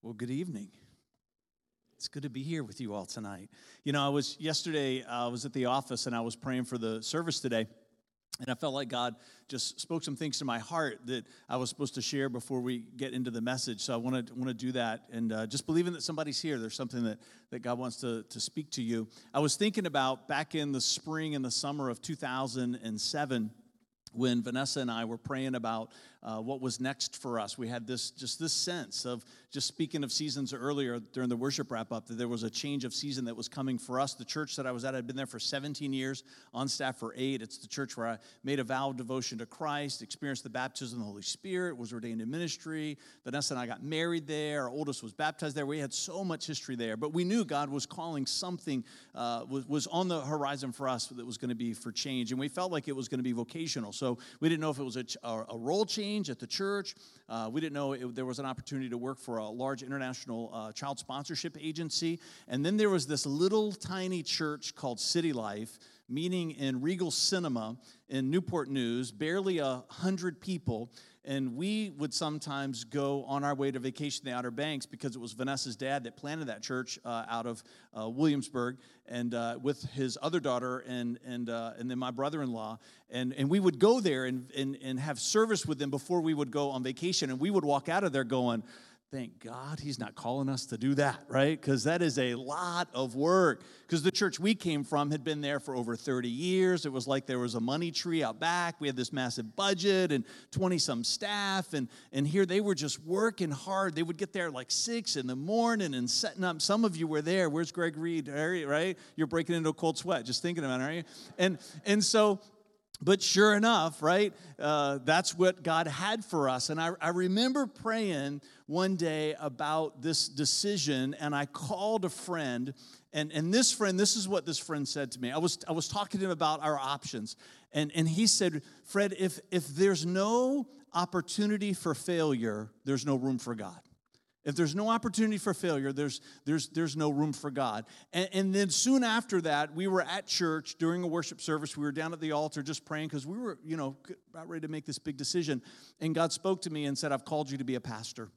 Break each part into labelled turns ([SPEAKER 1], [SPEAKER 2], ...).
[SPEAKER 1] Well, good evening. It's good to be here with you all tonight. You know, I was yesterday, I was at the office and I was praying for the service today. And I felt like God just spoke some things to my heart that I was supposed to share before we get into the message. So I want to want to do that and uh, just believing that somebody's here. There's something that, that God wants to, to speak to you. I was thinking about back in the spring and the summer of 2007 when Vanessa and I were praying about uh, what was next for us. We had this just this sense of just speaking of seasons earlier during the worship wrap up that there was a change of season that was coming for us. The church that I was at, I'd been there for 17 years, on staff for eight. It's the church where I made a vow of devotion to Christ, experienced the baptism of the Holy Spirit, was ordained in ministry. Vanessa and I got married there. Our oldest was baptized there. We had so much history there, but we knew God was calling something uh, was, was on the horizon for us that was going to be for change, and we felt like it was going to be vocational. So we didn't know if it was a, a role change at the church. Uh, we didn't know it, there was an opportunity to work for a large international uh, child sponsorship agency. And then there was this little tiny church called City Life meeting in Regal Cinema in Newport News, barely a hundred people. And we would sometimes go on our way to vacation the Outer Banks because it was Vanessa's dad that planted that church uh, out of uh, Williamsburg and uh, with his other daughter and, and, uh, and then my brother in law. And, and we would go there and, and, and have service with them before we would go on vacation. And we would walk out of there going, Thank God he's not calling us to do that, right? Because that is a lot of work. Because the church we came from had been there for over 30 years. It was like there was a money tree out back. We had this massive budget and 20 some staff. And, and here they were just working hard. They would get there like six in the morning and setting up. Some of you were there. Where's Greg Reed? Are you right? You're breaking into a cold sweat just thinking about it, aren't you? And, and so but sure enough, right, uh, that's what God had for us. And I, I remember praying one day about this decision, and I called a friend. And, and this friend, this is what this friend said to me. I was, I was talking to him about our options. And, and he said, Fred, if, if there's no opportunity for failure, there's no room for God. If there's no opportunity for failure, there's, there's, there's no room for God. And, and then soon after that, we were at church during a worship service. We were down at the altar just praying because we were, you know, about ready to make this big decision. And God spoke to me and said, I've called you to be a pastor.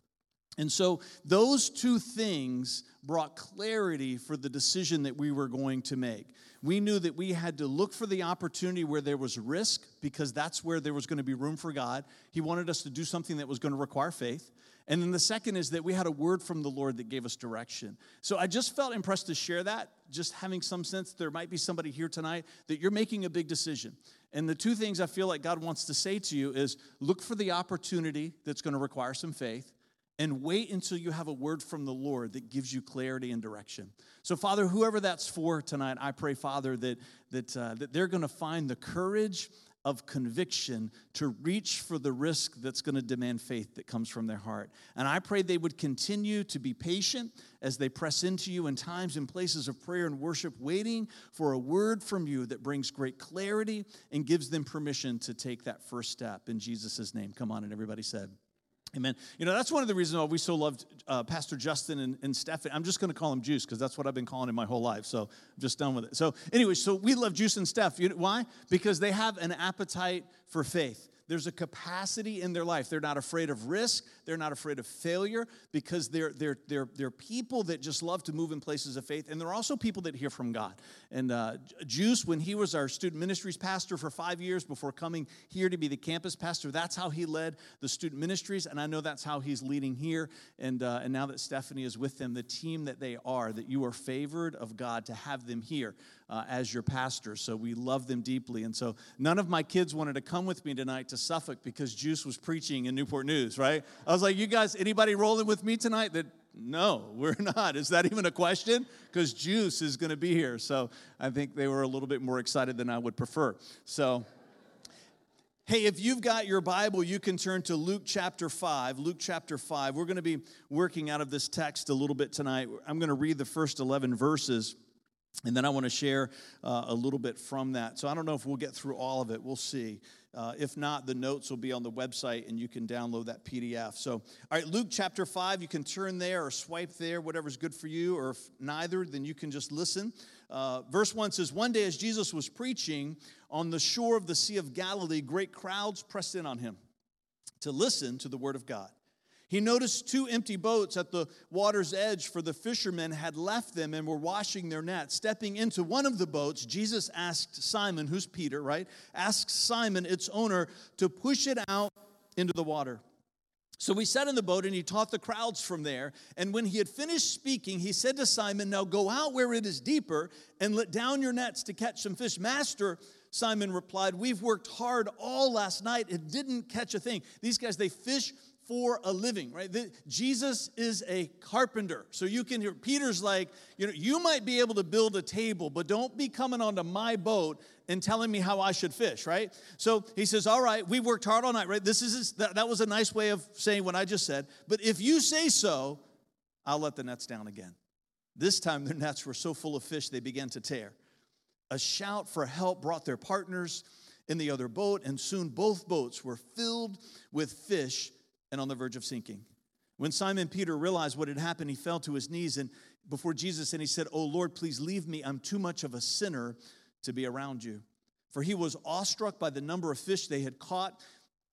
[SPEAKER 1] And so those two things brought clarity for the decision that we were going to make. We knew that we had to look for the opportunity where there was risk because that's where there was going to be room for God. He wanted us to do something that was going to require faith. And then the second is that we had a word from the Lord that gave us direction. So I just felt impressed to share that, just having some sense there might be somebody here tonight that you're making a big decision. And the two things I feel like God wants to say to you is look for the opportunity that's going to require some faith and wait until you have a word from the Lord that gives you clarity and direction. So, Father, whoever that's for tonight, I pray, Father, that, that, uh, that they're going to find the courage of conviction to reach for the risk that's going to demand faith that comes from their heart. And I pray they would continue to be patient as they press into you in times and places of prayer and worship, waiting for a word from you that brings great clarity and gives them permission to take that first step in Jesus' name. Come on, and everybody said, Amen. You know, that's one of the reasons why we so loved uh, Pastor Justin and, and Stephen. I'm just going to call him Juice because that's what I've been calling him my whole life. So I'm just done with it. So, anyway, so we love Juice and Steph. You know, why? Because they have an appetite for faith. There's a capacity in their life. They're not afraid of risk. They're not afraid of failure because they're, they're, they're, they're people that just love to move in places of faith. And they're also people that hear from God. And uh, Juice, when he was our student ministries pastor for five years before coming here to be the campus pastor, that's how he led the student ministries. And I know that's how he's leading here. And, uh, and now that Stephanie is with them, the team that they are, that you are favored of God to have them here uh, as your pastor. So we love them deeply. And so none of my kids wanted to come with me tonight to Suffolk because Juice was preaching in Newport News, right? I was like, you guys, anybody rolling with me tonight that no, we're not. Is that even a question? Because Juice is going to be here. So I think they were a little bit more excited than I would prefer. So, hey, if you've got your Bible, you can turn to Luke chapter 5. Luke chapter 5. We're going to be working out of this text a little bit tonight. I'm going to read the first 11 verses. And then I want to share uh, a little bit from that. So I don't know if we'll get through all of it. We'll see. Uh, if not, the notes will be on the website and you can download that PDF. So, all right, Luke chapter 5, you can turn there or swipe there, whatever's good for you, or if neither, then you can just listen. Uh, verse 1 says, One day as Jesus was preaching on the shore of the Sea of Galilee, great crowds pressed in on him to listen to the word of God. He noticed two empty boats at the water's edge, for the fishermen had left them and were washing their nets. Stepping into one of the boats, Jesus asked Simon, who's Peter, right? Asked Simon, its owner, to push it out into the water. So we sat in the boat and he taught the crowds from there. And when he had finished speaking, he said to Simon, Now go out where it is deeper and let down your nets to catch some fish. Master, Simon replied, We've worked hard all last night and didn't catch a thing. These guys, they fish for a living, right? The, Jesus is a carpenter. So you can hear Peter's like, you know, you might be able to build a table, but don't be coming onto my boat and telling me how I should fish, right? So he says, All right, we worked hard all night, right? This is that, that was a nice way of saying what I just said. But if you say so, I'll let the nets down again. This time their nets were so full of fish they began to tear. A shout for help brought their partners in the other boat, and soon both boats were filled with fish and on the verge of sinking. When Simon Peter realized what had happened, he fell to his knees and before Jesus and he said, Oh Lord, please leave me. I'm too much of a sinner to be around you. For he was awestruck by the number of fish they had caught,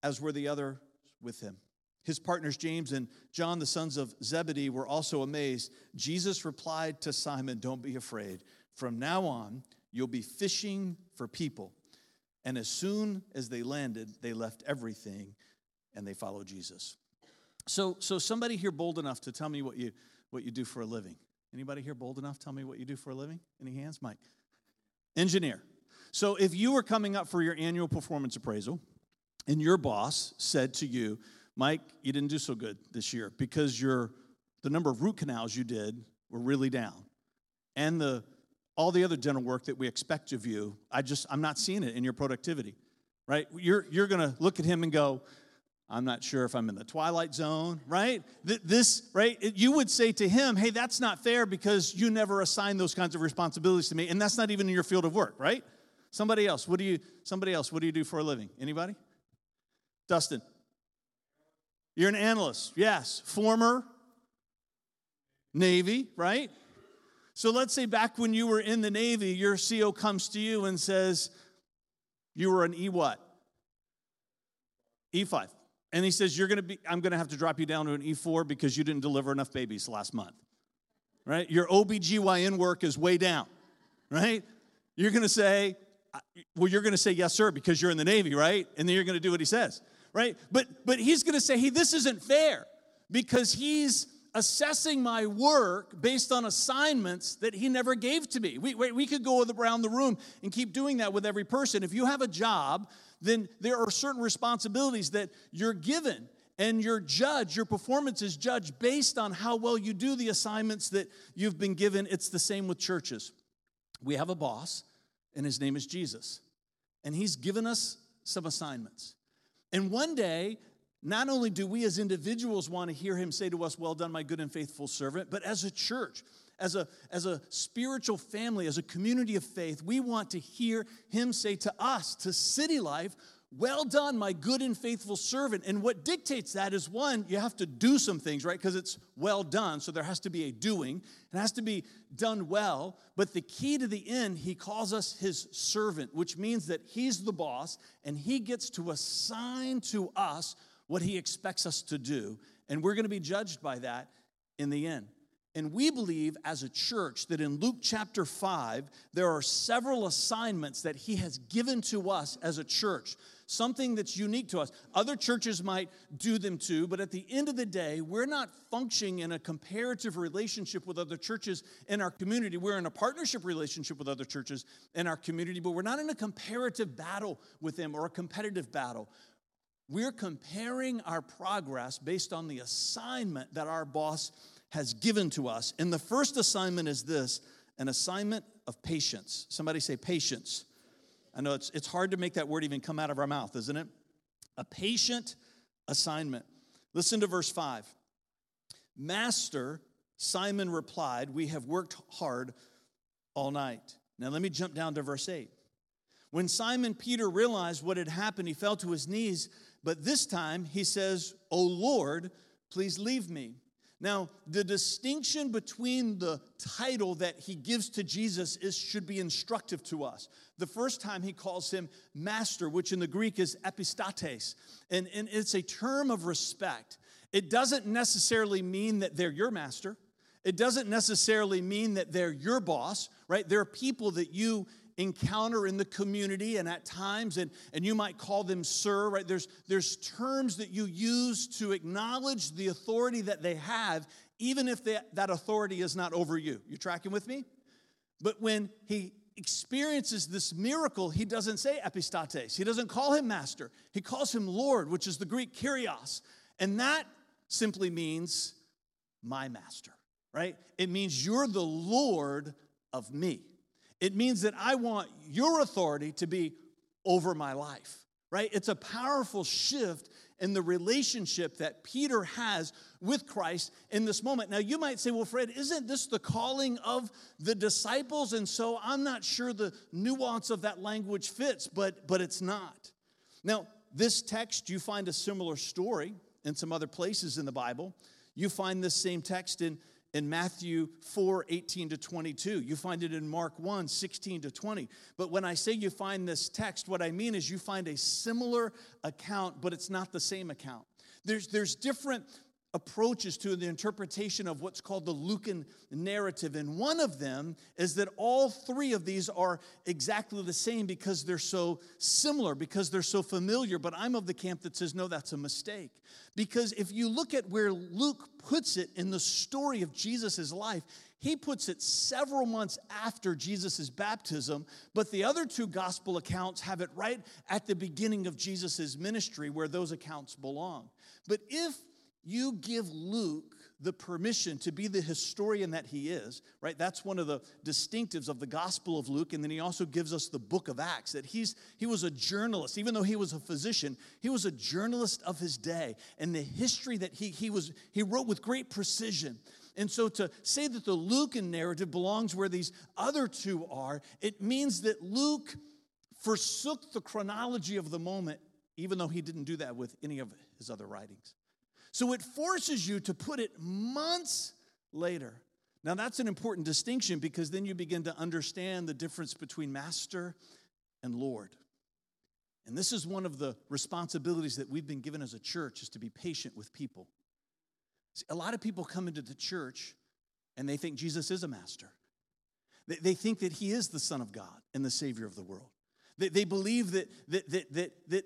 [SPEAKER 1] as were the other with him. His partners, James and John, the sons of Zebedee, were also amazed. Jesus replied to Simon, Don't be afraid. From now on, you'll be fishing for people. And as soon as they landed, they left everything and they follow Jesus. So, so somebody here bold enough to tell me what you, what you do for a living? Anybody here bold enough? Tell me what you do for a living? Any hands? Mike. Engineer. So if you were coming up for your annual performance appraisal and your boss said to you, Mike, you didn't do so good this year because your, the number of root canals you did were really down. And the, all the other dental work that we expect of you, I just, I'm not seeing it in your productivity, right? You're, you're to look at him and go, I'm not sure if I'm in the twilight zone, right? This, right? You would say to him, hey, that's not fair because you never assigned those kinds of responsibilities to me, and that's not even in your field of work, right? Somebody else, what do you, somebody else, what do you do for a living? Anybody? Dustin. You're an analyst, yes. Former Navy, right? So let's say back when you were in the Navy, your CO comes to you and says, you were an E what? E5. And he says, You're gonna be, I'm gonna have to drop you down to an E4 because you didn't deliver enough babies last month. Right? Your OBGYN work is way down, right? You're gonna say, well, you're gonna say yes, sir, because you're in the Navy, right? And then you're gonna do what he says, right? But but he's gonna say, hey, this isn't fair because he's assessing my work based on assignments that he never gave to me. We, we could go around the room and keep doing that with every person. If you have a job then there are certain responsibilities that you're given and your judge, your performance is judged based on how well you do the assignments that you've been given. It's the same with churches. We have a boss, and his name is Jesus, and he's given us some assignments. And one day, not only do we as individuals want to hear him say to us, Well done, my good and faithful servant, but as a church, as a, as a spiritual family, as a community of faith, we want to hear him say to us, to City Life, well done, my good and faithful servant. And what dictates that is one, you have to do some things, right? Because it's well done. So there has to be a doing. It has to be done well. But the key to the end, he calls us his servant, which means that he's the boss and he gets to assign to us what he expects us to do. And we're going to be judged by that in the end. And we believe as a church that in Luke chapter 5, there are several assignments that he has given to us as a church, something that's unique to us. Other churches might do them too, but at the end of the day, we're not functioning in a comparative relationship with other churches in our community. We're in a partnership relationship with other churches in our community, but we're not in a comparative battle with them or a competitive battle. We're comparing our progress based on the assignment that our boss has given to us. And the first assignment is this an assignment of patience. Somebody say patience. I know it's, it's hard to make that word even come out of our mouth, isn't it? A patient assignment. Listen to verse 5. Master, Simon replied, We have worked hard all night. Now let me jump down to verse 8. When Simon Peter realized what had happened, he fell to his knees, but this time he says, O Lord, please leave me now, the distinction between the title that he gives to Jesus is, should be instructive to us. The first time he calls him master, which in the Greek is epistates, and, and it's a term of respect. It doesn't necessarily mean that they're your master. It doesn't necessarily mean that they're your boss, right? There are people that you encounter in the community and at times and, and you might call them sir right? There's there's terms that you use to acknowledge the authority that they have even if they, that authority is not over you. You tracking with me? But when he experiences this miracle he doesn't say epistates. He doesn't call him master. He calls him lord which is the greek kyrios. And that simply means my master right? It means you're the lord of me it means that I want your authority to be over my life, right? It's a powerful shift in the relationship that Peter has with Christ in this moment. Now, you might say, well, Fred, isn't this the calling of the disciples? And so I'm not sure the nuance of that language fits, but, but it's not. Now, this text, you find a similar story in some other places in the Bible. You find this same text in in Matthew 4 18 to 22. You find it in Mark 1 16 to 20. But when I say you find this text, what I mean is you find a similar account, but it's not the same account. There's, there's different approaches to the interpretation of what's called the Lucan narrative. And one of them is that all three of these are exactly the same because they're so similar, because they're so familiar. But I'm of the camp that says, no, that's a mistake. Because if you look at where Luke puts it in the story of Jesus' life, he puts it several months after Jesus' baptism, but the other two gospel accounts have it right at the beginning of Jesus' ministry where those accounts belong. But if you give Luke the permission to be the historian that he is, right? That's one of the distinctives of the Gospel of Luke. And then he also gives us the book of Acts that he's, he was a journalist. Even though he was a physician, he was a journalist of his day. And the history that he, he, was, he wrote with great precision. And so to say that the Lucan narrative belongs where these other two are, it means that Luke forsook the chronology of the moment, even though he didn't do that with any of his other writings. So it forces you to put it months later. Now, that's an important distinction because then you begin to understand the difference between master and Lord. And this is one of the responsibilities that we've been given as a church is to be patient with people. See, a lot of people come into the church and they think Jesus is a master. They, they think that he is the Son of God and the Savior of the world. They, they believe that, that, that, that, that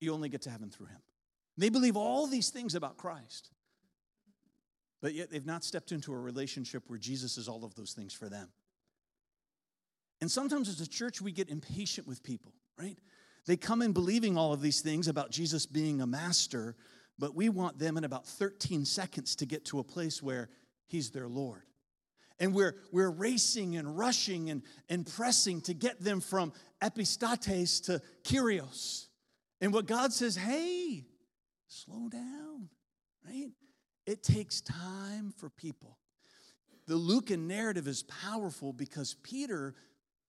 [SPEAKER 1] you only get to heaven through him. They believe all these things about Christ, but yet they've not stepped into a relationship where Jesus is all of those things for them. And sometimes as a church, we get impatient with people, right? They come in believing all of these things about Jesus being a master, but we want them in about 13 seconds to get to a place where he's their Lord. And we're, we're racing and rushing and, and pressing to get them from epistates to kyrios. And what God says, hey, slow down, right? It takes time for people. The Lucan narrative is powerful because Peter,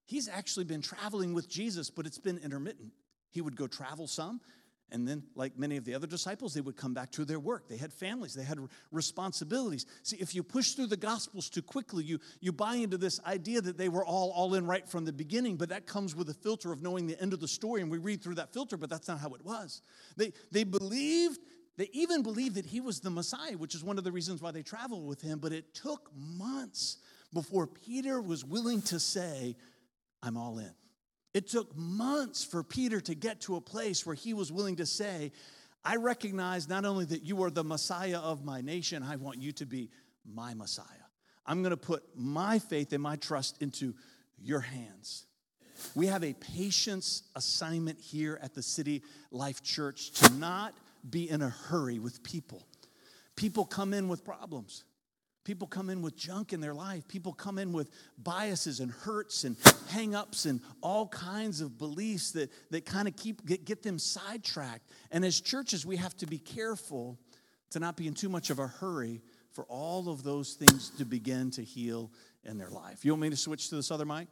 [SPEAKER 1] he's actually been traveling with Jesus, but it's been intermittent. He would go travel some, and then, like many of the other disciples, they would come back to their work. They had families, they had responsibilities. See, if you push through the Gospels too quickly, you, you buy into this idea that they were all all in right from the beginning, but that comes with a filter of knowing the end of the story, and we read through that filter, but that's not how it was. They, they believed, they even believed that he was the Messiah, which is one of the reasons why they traveled with him, but it took months before Peter was willing to say, I'm all in. It took months for Peter to get to a place where he was willing to say, I recognize not only that you are the Messiah of my nation, I want you to be my Messiah. I'm going to put my faith and my trust into your hands. We have a patience assignment here at the City Life Church to not be in a hurry with people. People come in with problems. People come in with junk in their life. People come in with biases and hurts and hangups and all kinds of beliefs that, that kind of keep get, get them sidetracked. And as churches, we have to be careful to not be in too much of a hurry for all of those things to begin to heal in their life. You want me to switch to this other mic?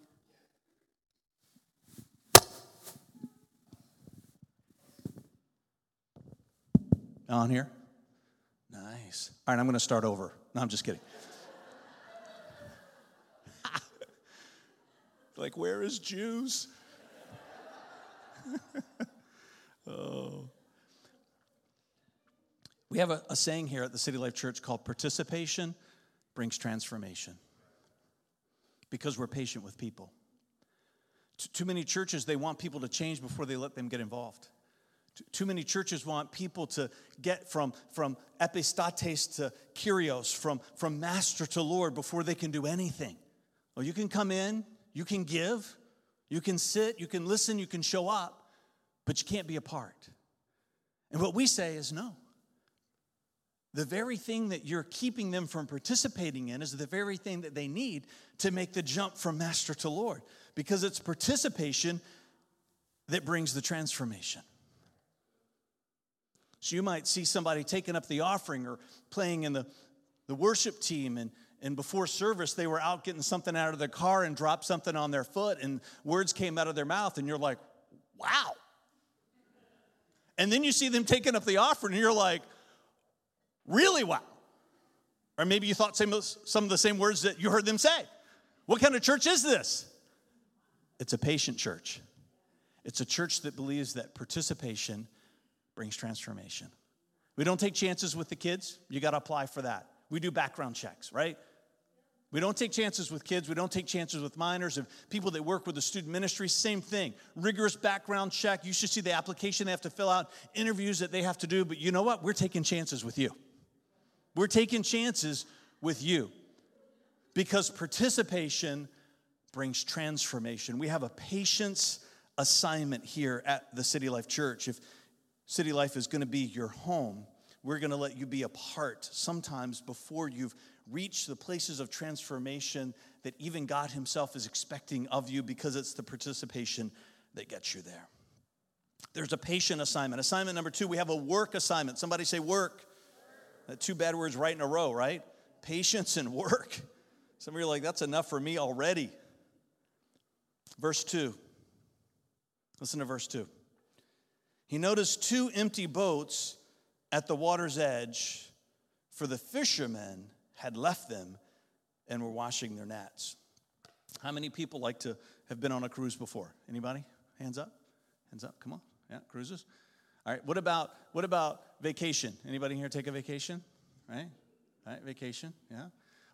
[SPEAKER 1] On here? Nice. All right, I'm going to start over. No, I'm just kidding. like, where is Juice? oh. We have a, a saying here at the City Life Church called participation brings transformation because we're patient with people. Too many churches, they want people to change before they let them get involved. Too many churches want people to get from, from epistates to kyrios, from, from master to Lord before they can do anything. Well, you can come in, you can give, you can sit, you can listen, you can show up, but you can't be a part. And what we say is no. The very thing that you're keeping them from participating in is the very thing that they need to make the jump from master to Lord, because it's participation that brings the transformation. So you might see somebody taking up the offering or playing in the, the worship team, and, and before service, they were out getting something out of their car and dropped something on their foot, and words came out of their mouth, and you're like, wow. And then you see them taking up the offering, and you're like, really wow. Or maybe you thought some of the same words that you heard them say. What kind of church is this? It's a patient church. It's a church that believes that participation brings transformation. We don't take chances with the kids. You got to apply for that. We do background checks, right? We don't take chances with kids. We don't take chances with minors and people that work with the student ministry. Same thing. Rigorous background check. You should see the application they have to fill out, interviews that they have to do. But you know what? We're taking chances with you. We're taking chances with you because participation brings transformation. We have a patience assignment here at the City Life Church. If City Life is going to be your home. We're going to let you be a part sometimes before you've reached the places of transformation that even God Himself is expecting of you because it's the participation that gets you there. There's a patient assignment. Assignment number two, we have a work assignment. Somebody say work. work. Two bad words right in a row, right? Patience and work. Some of you are like, that's enough for me already. Verse 2. Listen to verse 2. He noticed two empty boats at the water's edge, for the fishermen had left them and were washing their nets. How many people like to have been on a cruise before? Anybody? Hands up. Hands up. Come on. Yeah, cruises. All right. What about what about vacation? Anybody here take a vacation? Right? Right, vacation. Yeah.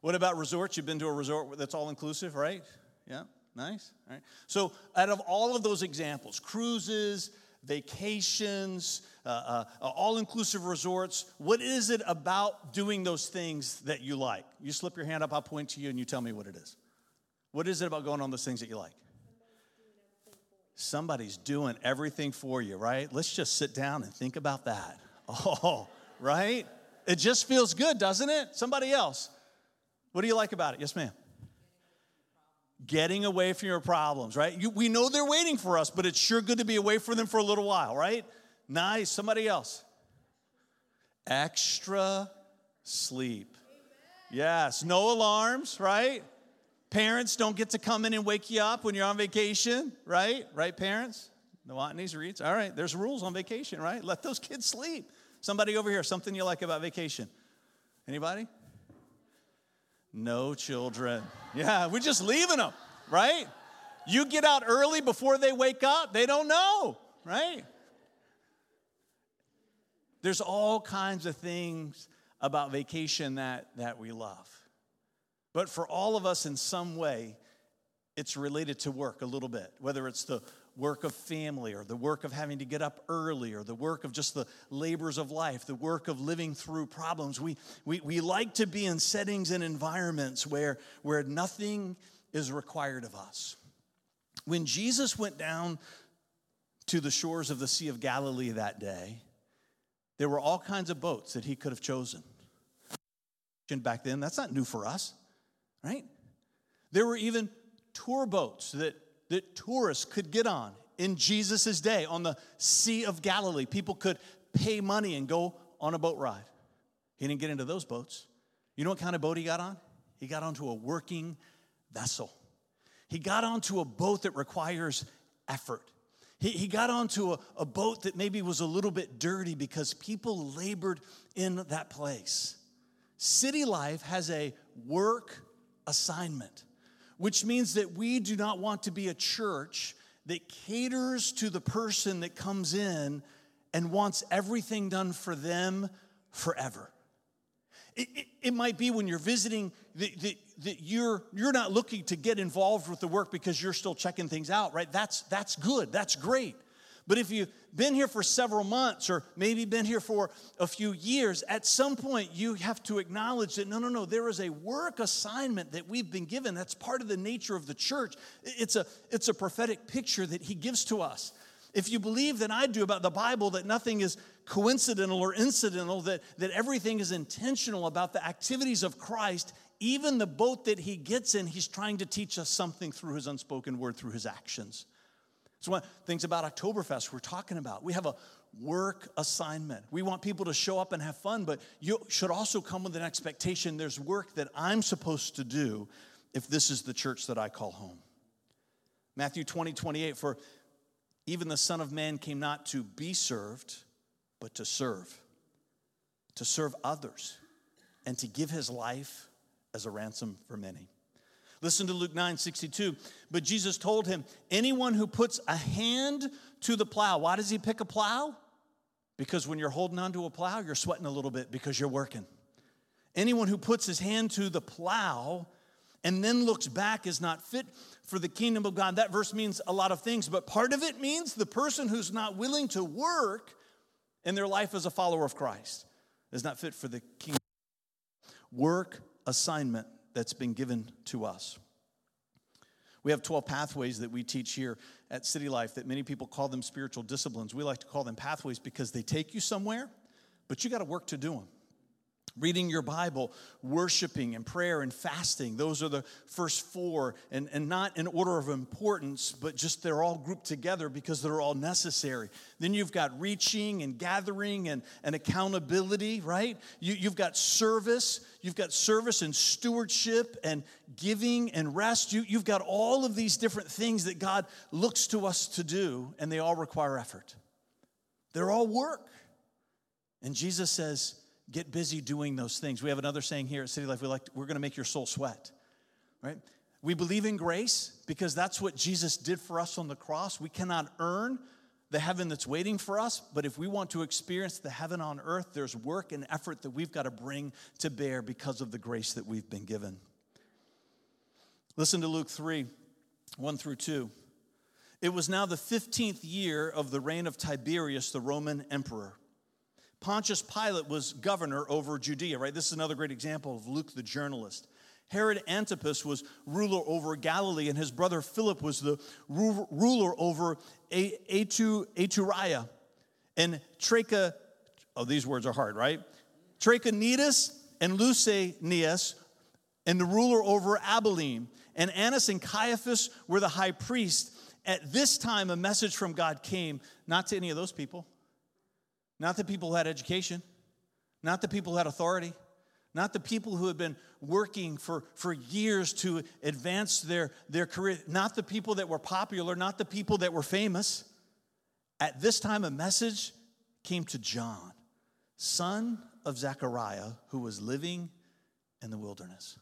[SPEAKER 1] What about resorts? You've been to a resort that's all inclusive, right? Yeah. Nice. All right. So, out of all of those examples, cruises, vacations, uh, uh, all inclusive resorts. What is it about doing those things that you like? You slip your hand up, I'll point to you, and you tell me what it is. What is it about going on those things that you like? Somebody's doing everything for you, right? Let's just sit down and think about that. Oh, right? It just feels good, doesn't it? Somebody else. What do you like about it? Yes, ma'am getting away from your problems, right? You, we know they're waiting for us, but it's sure good to be away from them for a little while, right? Nice. Somebody else. Extra sleep. Yes. No alarms, right? Parents don't get to come in and wake you up when you're on vacation, right? Right, parents? No Watneys reads. All right, there's rules on vacation, right? Let those kids sleep. Somebody over here, something you like about vacation. Anybody? No children. Yeah, we're just leaving them, right? You get out early before they wake up, they don't know, right? There's all kinds of things about vacation that, that we love. But for all of us, in some way, it's related to work a little bit, whether it's the work of family or the work of having to get up early or the work of just the labors of life, the work of living through problems. We, we, we like to be in settings and environments where, where nothing is required of us. When Jesus went down to the shores of the Sea of Galilee that day, there were all kinds of boats that he could have chosen. Back then, that's not new for us, right? There were even tour boats that that tourists could get on in Jesus' day on the Sea of Galilee. People could pay money and go on a boat ride. He didn't get into those boats. You know what kind of boat he got on? He got onto a working vessel. He got onto a boat that requires effort. He, he got onto a, a boat that maybe was a little bit dirty because people labored in that place. City life has a work assignment which means that we do not want to be a church that caters to the person that comes in and wants everything done for them forever. It, it, it, might be when you're visiting that, you're, you're not looking to get involved with the work because you're still checking things out, right? That's, that's good, that's great. But if you've been here for several months or maybe been here for a few years, at some point you have to acknowledge that no, no, no, there is a work assignment that we've been given. That's part of the nature of the church. It's a, it's a prophetic picture that he gives to us. If you believe that I do about the Bible, that nothing is coincidental or incidental, that, that everything is intentional about the activities of Christ, even the boat that he gets in, he's trying to teach us something through his unspoken word, through his actions. So, one of the things about Oktoberfest we're talking about. We have a work assignment. We want people to show up and have fun, but you should also come with an expectation there's work that I'm supposed to do if this is the church that I call home. Matthew 20, 28, for even the Son of Man came not to be served, but to serve, to serve others, and to give his life as a ransom for many. Listen to Luke 9 62. But Jesus told him, Anyone who puts a hand to the plow, why does he pick a plow? Because when you're holding onto a plow, you're sweating a little bit because you're working. Anyone who puts his hand to the plow and then looks back is not fit for the kingdom of God. That verse means a lot of things, but part of it means the person who's not willing to work in their life as a follower of Christ is not fit for the kingdom. Work assignment that's been given to us. We have 12 pathways that we teach here at City Life that many people call them spiritual disciplines. We like to call them pathways because they take you somewhere, but you got to work to do them reading your Bible, worshiping and prayer and fasting. Those are the first four, and, and not in order of importance, but just they're all grouped together because they're all necessary. Then you've got reaching and gathering and, and accountability, right? You, you've got service, you've got service and stewardship and giving and rest. You, you've got all of these different things that God looks to us to do, and they all require effort. They're all work. And Jesus says, get busy doing those things. We have another saying here at City Life, we like we're going to make your soul sweat. Right? We believe in grace because that's what Jesus did for us on the cross. We cannot earn the heaven that's waiting for us, but if we want to experience the heaven on earth, there's work and effort that we've got to bring to bear because of the grace that we've been given. Listen to Luke 3 1 through 2. It was now the 15th year of the reign of Tiberius, the Roman emperor. Pontius Pilate was governor over Judea, right? This is another great example of Luke the journalist. Herod Antipas was ruler over Galilee, and his brother Philip was the ruler over Iturea. And Tracha, oh, these words are hard, right? Trachonitis and Lysanias, and the ruler over Abilene. And Annas and Caiaphas were the high priest. At this time, a message from God came, not to any of those people, not the people who had education, not the people who had authority, not the people who had been working for, for years to advance their, their career, not the people that were popular, not the people that were famous. At this time, a message came to John, son of Zechariah, who was living in the wilderness.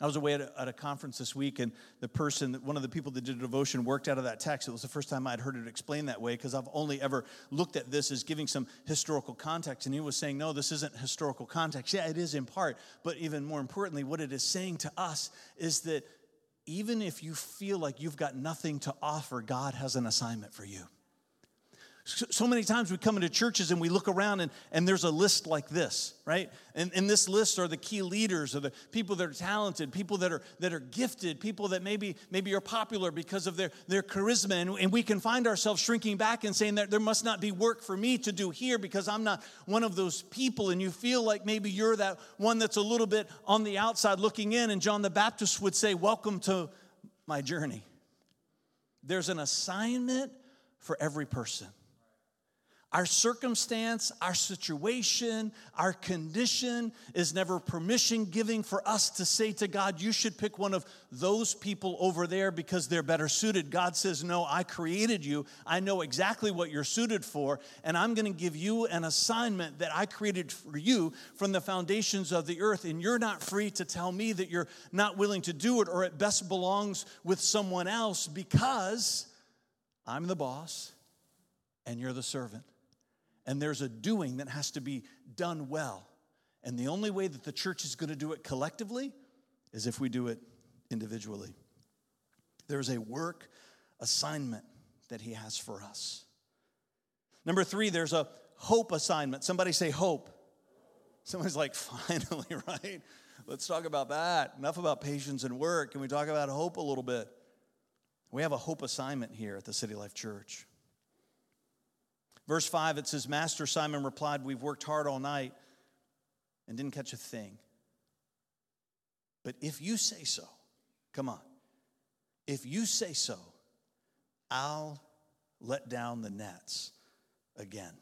[SPEAKER 1] I was away at a, at a, conference this week, and the person, one of the people that did a devotion, worked out of that text. It was the first time I'd heard it explained that way because I've only ever looked at this as giving some historical context. And he was saying, No, this isn't historical context. Yeah, it is in part, but even more importantly, what it is saying to us is that even if you feel like you've got nothing to offer, God has an assignment for you. So many times we come into churches and we look around and, and there's a list like this, right? And in this list are the key leaders or the people that are talented, people that are that are gifted, people that maybe maybe are popular because of their, their charisma. And, and we can find ourselves shrinking back and saying that there must not be work for me to do here because I'm not one of those people. And you feel like maybe you're that one that's a little bit on the outside looking in. And John the Baptist would say, Welcome to my journey. There's an assignment for every person. Our circumstance, our situation, our condition is never permission giving for us to say to God, You should pick one of those people over there because they're better suited. God says, No, I created you. I know exactly what you're suited for, and I'm going to give you an assignment that I created for you from the foundations of the earth. And you're not free to tell me that you're not willing to do it or it best belongs with someone else because I'm the boss and you're the servant. And there's a doing that has to be done well. And the only way that the church is going to do it collectively is if we do it individually. There's a work assignment that He has for us. Number three, there's a hope assignment. Somebody say hope. Somebody's like, finally, right? Let's talk about that. Enough about patience and work. Can we talk about hope a little bit? We have a hope assignment here at the City Life Church. Verse 5, it says, Master Simon replied, We've worked hard all night and didn't catch a thing. But if you say so, come on, if you say so, I'll let down the nets again.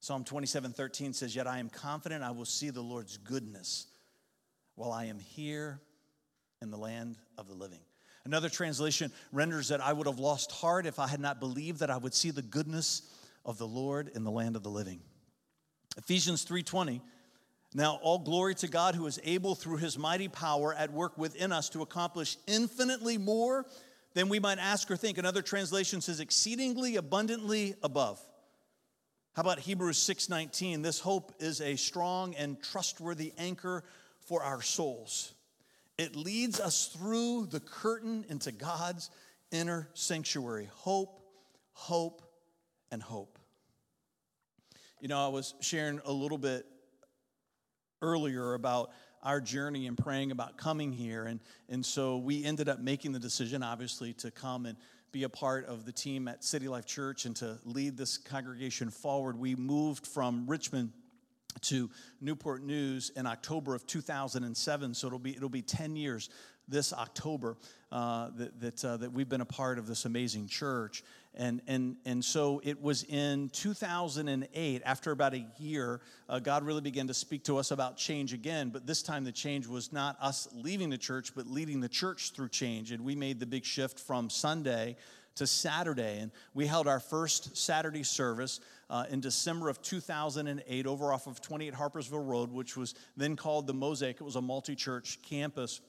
[SPEAKER 1] Psalm 27 13 says, Yet I am confident I will see the Lord's goodness while I am here in the land of the living. Another translation renders that I would have lost heart if I had not believed that I would see the goodness of the Lord in the land of the living. Ephesians 3:20 Now all glory to God who is able through his mighty power at work within us to accomplish infinitely more than we might ask or think. Another translation says exceedingly abundantly above. How about Hebrews 6:19? This hope is a strong and trustworthy anchor for our souls. It leads us through the curtain into God's inner sanctuary. Hope, hope, and hope. You know, I was sharing a little bit earlier about our journey and praying about coming here. And, and so we ended up making the decision, obviously, to come and be a part of the team at City Life Church and to lead this congregation forward. We moved from Richmond to Newport News in October of 2007. So it'll be it'll be 10 years this October uh, that that, uh, that we've been a part of this amazing church. And and and so it was in 2008, after about a year, uh, God really began to speak to us about change again. But this time the change was not us leaving the church, but leading the church through change. And we made the big shift from Sunday to Saturday. And we held our first Saturday service uh, in December of 2008 over off of 28 Harpersville Road, which was then called the Mosaic. It was a multi church campus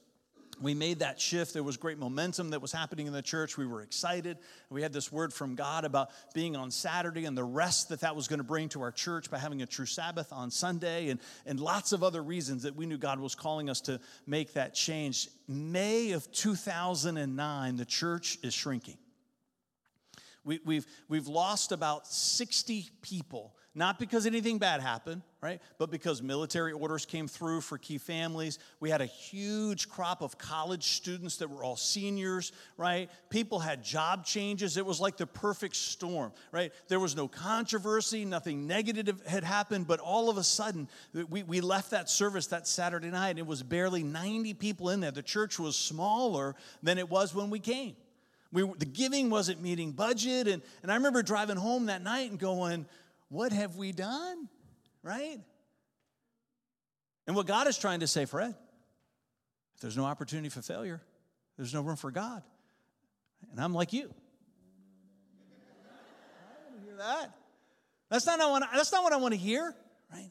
[SPEAKER 1] we made that shift. There was great momentum that was happening in the church. We were excited. We had this word from God about being on Saturday and the rest that that was going to bring to our church by having a true Sabbath on Sunday and, and lots of other reasons that we knew God was calling us to make that change. May of 2009, the church is shrinking. We, we've, we've lost about 60 people, not because anything bad happened, right? But because military orders came through for key families. We had a huge crop of college students that were all seniors, right? People had job changes. It was like the perfect storm, right? There was no controversy, nothing negative had happened, but all of a sudden, we, we left that service that Saturday night. And it was barely 90 people in there. The church was smaller than it was when we came. We, the giving wasn't meeting budget. And, and I remember driving home that night and going, What have we done? Right? And what God is trying to say, Fred, if there's no opportunity for failure, there's no room for God. And I'm like you. I hear that. That's not, I, that's not what I want to hear, right?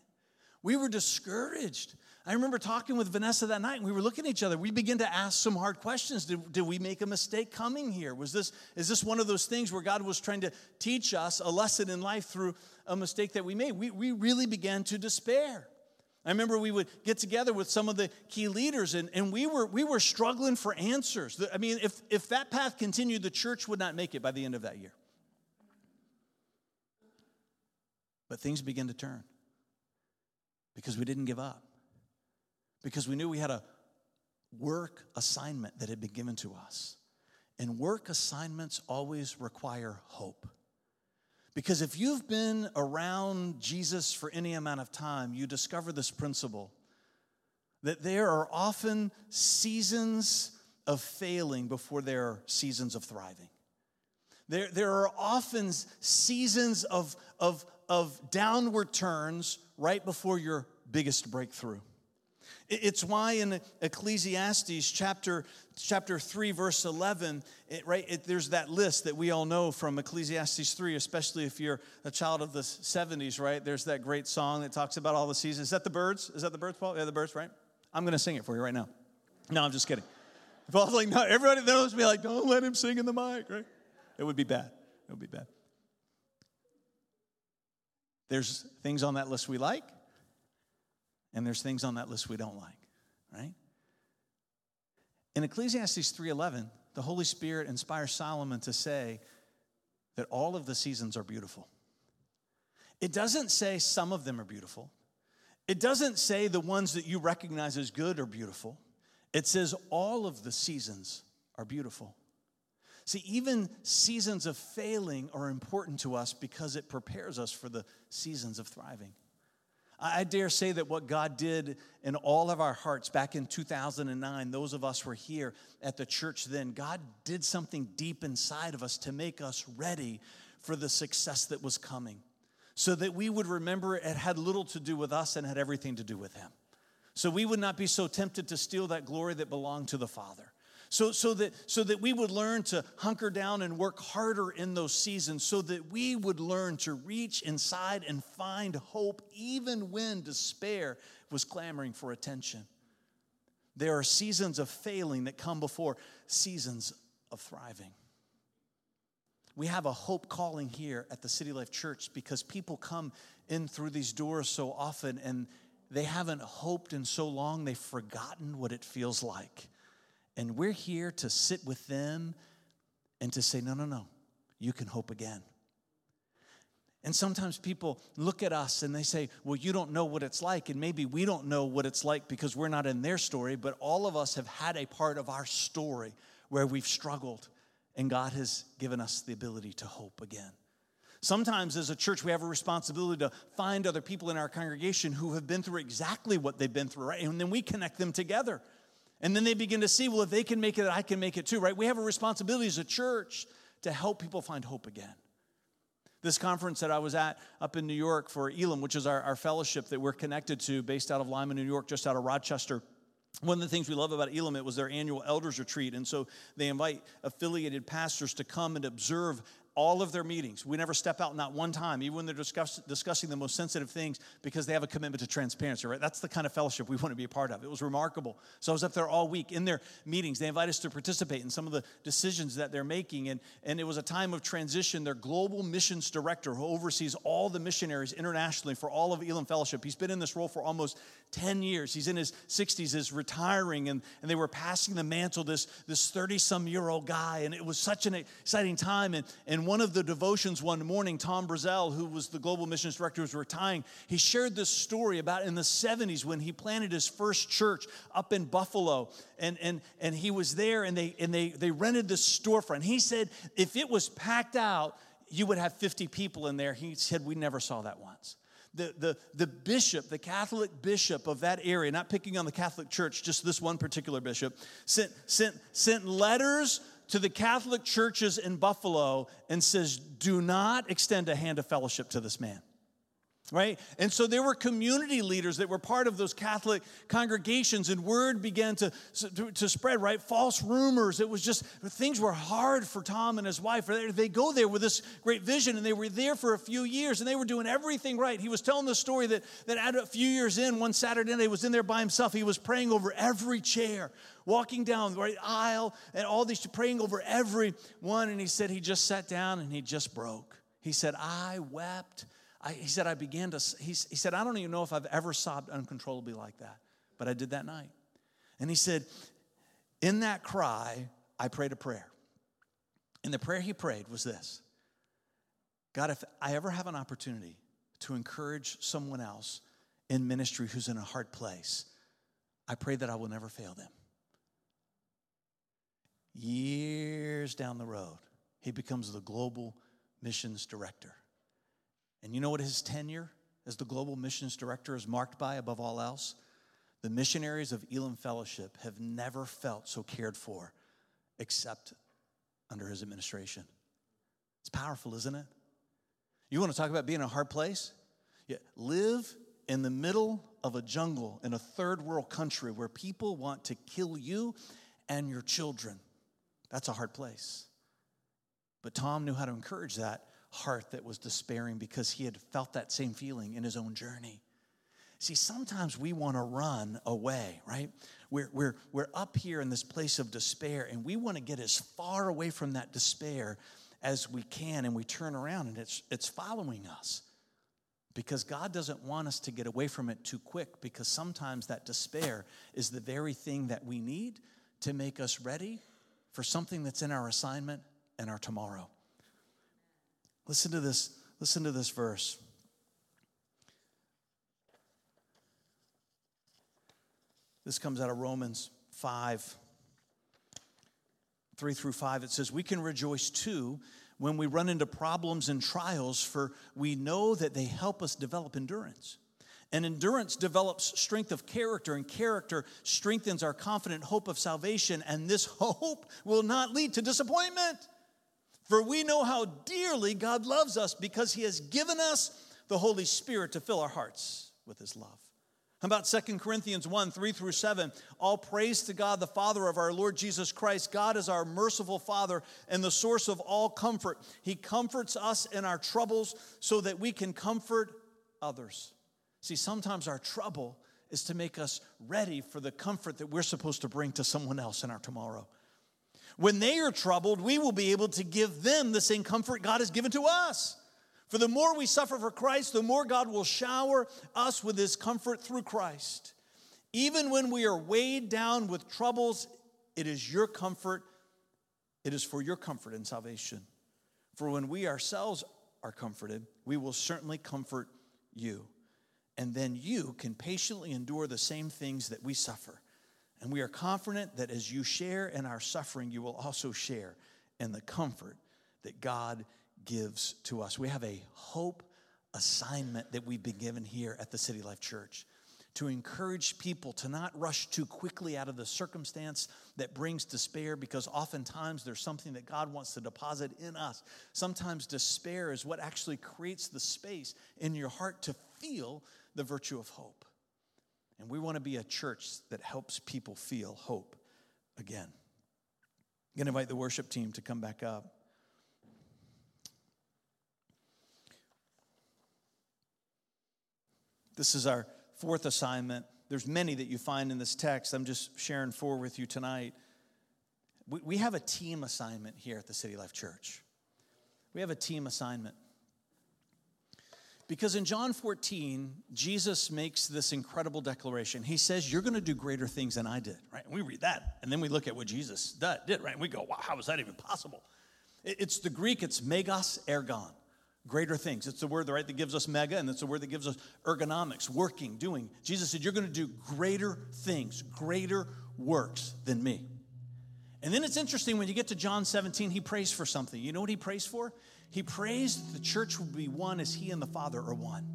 [SPEAKER 1] We were discouraged. I remember talking with Vanessa that night and we were looking at each other. We began to ask some hard questions. Did, did we make a mistake coming here? Was this, is this one of those things where God was trying to teach us a lesson in life through a mistake that we made? We, we really began to despair. I remember we would get together with some of the key leaders and, and we, were, we were struggling for answers. I mean, if, if that path continued, the church would not make it by the end of that year. But things began to turn because we didn't give up because we knew we had a work assignment that had been given to us. And work assignments always require hope. Because if you've been around Jesus for any amount of time, you discover this principle that there are often seasons of failing before there are seasons of thriving. There, there are often seasons of, of, of downward turns right before your biggest breakthrough. It's why in Ecclesiastes chapter, chapter 3, verse 11, it, right, it, there's that list that we all know from Ecclesiastes 3, especially if you're a child of the 70s, right? There's that great song that talks about all the seasons. Is that the Byrds? Is that the Byrds, Paul? Yeah, the Byrds, right? I'm going to sing it for you right now. No, I'm just kidding. Paul's like, no, everybody knows me, like, don't let him sing in the mic, right? It would be bad. It would be bad. There's things on that list we like, and there's things on that list we don't like, right? In Ecclesiastes 3:11, the Holy Spirit inspires Solomon to say that all of the seasons are beautiful. It doesn't say some of them are beautiful. It doesn't say the ones that you recognize as good are beautiful. It says all of the seasons are beautiful. See, even seasons of failing are important to us because it prepares us for the seasons of thriving. I dare say that what God did in all of our hearts back in 2009, those of us were here at the church then, God did something deep inside of us to make us ready for the success that was coming so that we would remember it had little to do with us and had everything to do with Him. So we would not be so tempted to steal that glory that belonged to the Father. So, so, that, so that we would learn to hunker down and work harder in those seasons, so that we would learn to reach inside and find hope even when despair was clamoring for attention. There are seasons of failing that come before seasons of thriving. We have a hope calling here at the City Life Church because people come in through these doors so often and they haven't hoped in so long they've forgotten what it feels like. And we're here to sit with them and to say, no, no, no, you can hope again. And sometimes people look at us and they say, Well, you don't know what it's like. And maybe we don't know what it's like because we're not in their story, but all of us have had a part of our story where we've struggled and God has given us the ability to hope again. Sometimes, as a church, we have a responsibility to find other people in our congregation who have been through exactly what they've been through, right? And then we connect them together. And then they begin to see, well, if they can make it, I can make it too, right? We have a responsibility as a church to help people find hope again. This conference that I was at up in New York for Elim, which is our, our fellowship that we're connected to, based out of Lima, New York, just out of Rochester. One of the things we love about Elim, it was their annual elders retreat. And so they invite affiliated pastors to come and observe all of their meetings. We never step out not one time, even when they're discuss, discussing the most sensitive things, because they have a commitment to transparency, right? That's the kind of fellowship we want to be a part of. It was remarkable. So I was up there all week in their meetings. They invite us to participate in some of the decisions that they're making. And, and it was a time of transition. Their global missions director, who oversees all the missionaries internationally for all of Elim Fellowship, he's been in this role for almost 10 years. He's in his 60s, is retiring, and, and they were passing the mantle, this 30 some year old guy. And it was such an exciting time. And, and one of the devotions one morning, Tom Brazel, who was the global missions director, was retiring. He shared this story about in the 70s when he planted his first church up in Buffalo. And, and, and he was there and they, and they, they rented this storefront. He said, if it was packed out, you would have 50 people in there. He said, we never saw that once the, the, the bishop, the Catholic bishop of that area, not picking on the Catholic Church, just this one particular bishop, sent, sent, sent letters to the Catholic churches in Buffalo and says, Do not extend a hand of fellowship to this man right? And so there were community leaders that were part of those Catholic congregations, and word began to, to, to, spread, right? False rumors. It was just, things were hard for Tom and his wife. They go there with this great vision, and they were there for a few years, and they were doing everything right. He was telling the story that, that at a few years in, one Saturday night, he was in there by himself. He was praying over every chair, walking down the right aisle, and all these, praying over every one. And he said he just sat down and he just broke. He said, I wept I, he said, I began to, he, he said, I don't even know if I've ever sobbed uncontrollably like that, but I did that night. And he said, in that cry, I prayed a prayer. And the prayer he prayed was this God, if I ever have an opportunity to encourage someone else in ministry who's in a hard place, I pray that I will never fail them. Years down the road, he becomes the global missions director. And you know what his tenure as the global missions director is marked by above all else? The missionaries of Elim Fellowship have never felt so cared for except under his administration. It's powerful, isn't it? You want to talk about being in a hard place? Yeah, live in the middle of a jungle in a third world country where people want to kill you and your children. That's a hard place. But Tom knew how to encourage that heart that was despairing because he had felt that same feeling in his own journey. See, sometimes we want to run away, right? We're, we're, we're up here in this place of despair and we want to get as far away from that despair as we can and we turn around and it's, it's following us. Because God doesn't want us to get away from it too quick, because sometimes that despair is the very thing that we need to make us ready for something that's in our assignment and our tomorrow. Listen to this, listen to this verse. This comes out of Romans 5, 3 through 5. It says, We can rejoice too when we run into problems and trials, for we know that they help us develop endurance. And endurance develops strength of character, and character strengthens our confident hope of salvation. And this hope will not lead to disappointment. For we know how dearly God loves us because He has given us the Holy Spirit to fill our hearts with His love. How about 2 Corinthians 1 3 through 7? All praise to God, the Father of our Lord Jesus Christ. God is our merciful Father and the source of all comfort. He comforts us in our troubles so that we can comfort others. See, sometimes our trouble is to make us ready for the comfort that we're supposed to bring to someone else in our tomorrow. When they are troubled, we will be able to give them the same comfort God has given to us. For the more we suffer for Christ, the more God will shower us with his comfort through Christ. Even when we are weighed down with troubles, it is your comfort, it is for your comfort and salvation. For when we ourselves are comforted, we will certainly comfort you and then you can patiently endure the same things that we suffer. And we are confident that as you share in our suffering, you will also share in the comfort that God gives to us. We have a hope assignment that we've been given here at the City Life Church to encourage people to not rush too quickly out of the circumstance that brings despair because oftentimes there's something that God wants to deposit in us. Sometimes despair is what actually creates the space in your heart to feel the virtue of hope. And we want to be a church that helps people feel hope again. I'm going to invite the worship team to come back up. This is our fourth assignment. There's many that you find in this text. I'm just sharing four with you tonight. We, we have a team assignment here at the City Life Church. We have a team assignment. Because in John 14, Jesus makes this incredible declaration. He says, You're going to do greater things than I did, right? And we read that, and then we look at what Jesus did, right? And we go, Wow, how is that even possible? It's the Greek, it's megas ergon, greater things. It's the word, right, that gives us mega, and it's the word that gives us ergonomics, working, doing. Jesus said, You're going to do greater things, greater works than me. And then it's interesting when you get to John 17, he prays for something. You know what he prays for? He prays that the church will be one as he and the Father are one.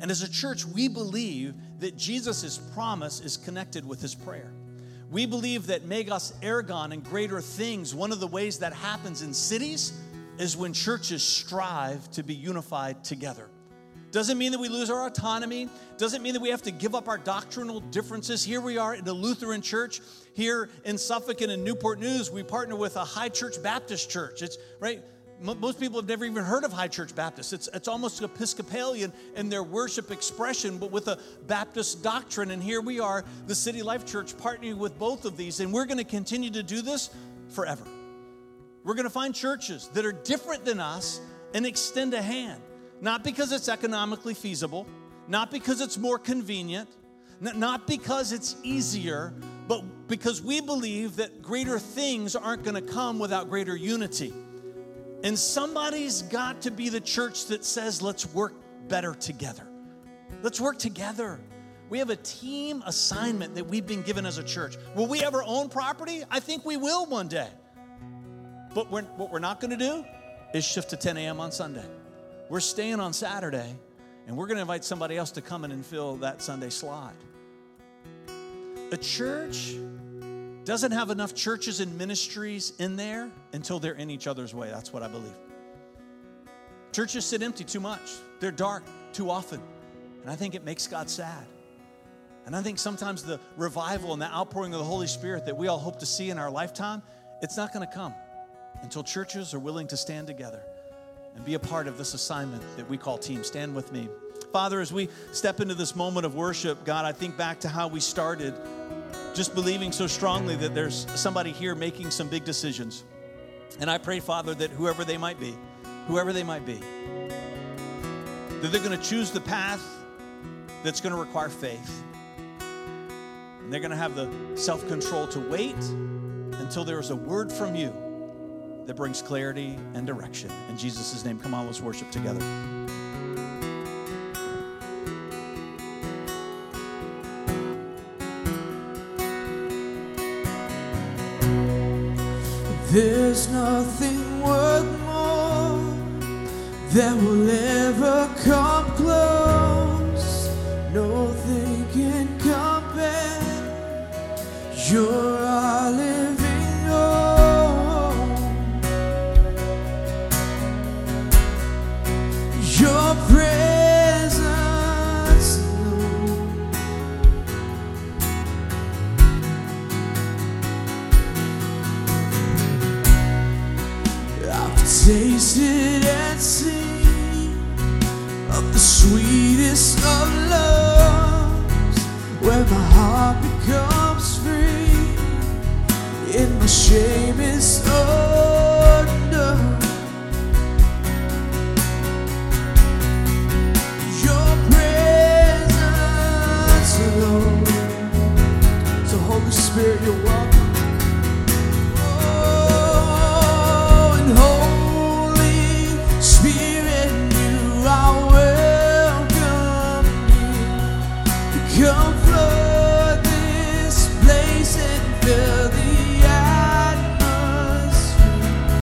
[SPEAKER 1] And as a church, we believe that Jesus' promise is connected with his prayer. We believe that Megas Ergon and greater things, one of the ways that happens in cities is when churches strive to be unified together. Doesn't mean that we lose our autonomy. Doesn't mean that we have to give up our doctrinal differences. Here we are in a Lutheran church. Here in Suffolk and in Newport News, we partner with a high church Baptist church. It's right most people have never even heard of High Church Baptist. It's, it's almost Episcopalian in their worship expression, but with a Baptist doctrine. And here we are, the City Life Church, partnering with both of these. And we're going to continue to do this forever. We're going to find churches that are different than us and extend a hand, not because it's economically feasible, not because it's more convenient, not because it's easier, but because we believe that greater things aren't going to come without greater unity. And somebody's got to be the church that says, let's work better together. Let's work together. We have a team assignment that we've been given as a church. Will we ever own property? I think we will one day. But we're, what we're not going to do is shift to 10 a.m. on Sunday. We're staying on Saturday, and we're going to invite somebody else to come in and fill that Sunday slot. A church doesn't have enough churches and ministries in there until they're in each other's way. That's what I believe. Churches sit empty too much, they're dark too often. And I think it makes God sad. And I think sometimes the revival and the outpouring of the Holy Spirit that we all hope to see in our lifetime, it's not going to come until churches are willing to stand together and be a part of this assignment that we call team. Stand with me. Father, as we step into this moment of worship, God, I think back to how we started just believing so strongly that there's somebody here making some big decisions. And I pray, Father, that whoever they might be, whoever they might be, that they're going to choose the path that's going to require faith. And they're going to have the self control to wait until there is a word from you that brings clarity and direction. In Jesus' name, come on, let's worship together.
[SPEAKER 2] There's nothing worth more that will ever come close. Nothing can compare. You're my heart becomes free in my shame is undone. Your presence alone. So Holy Spirit, you're welcome.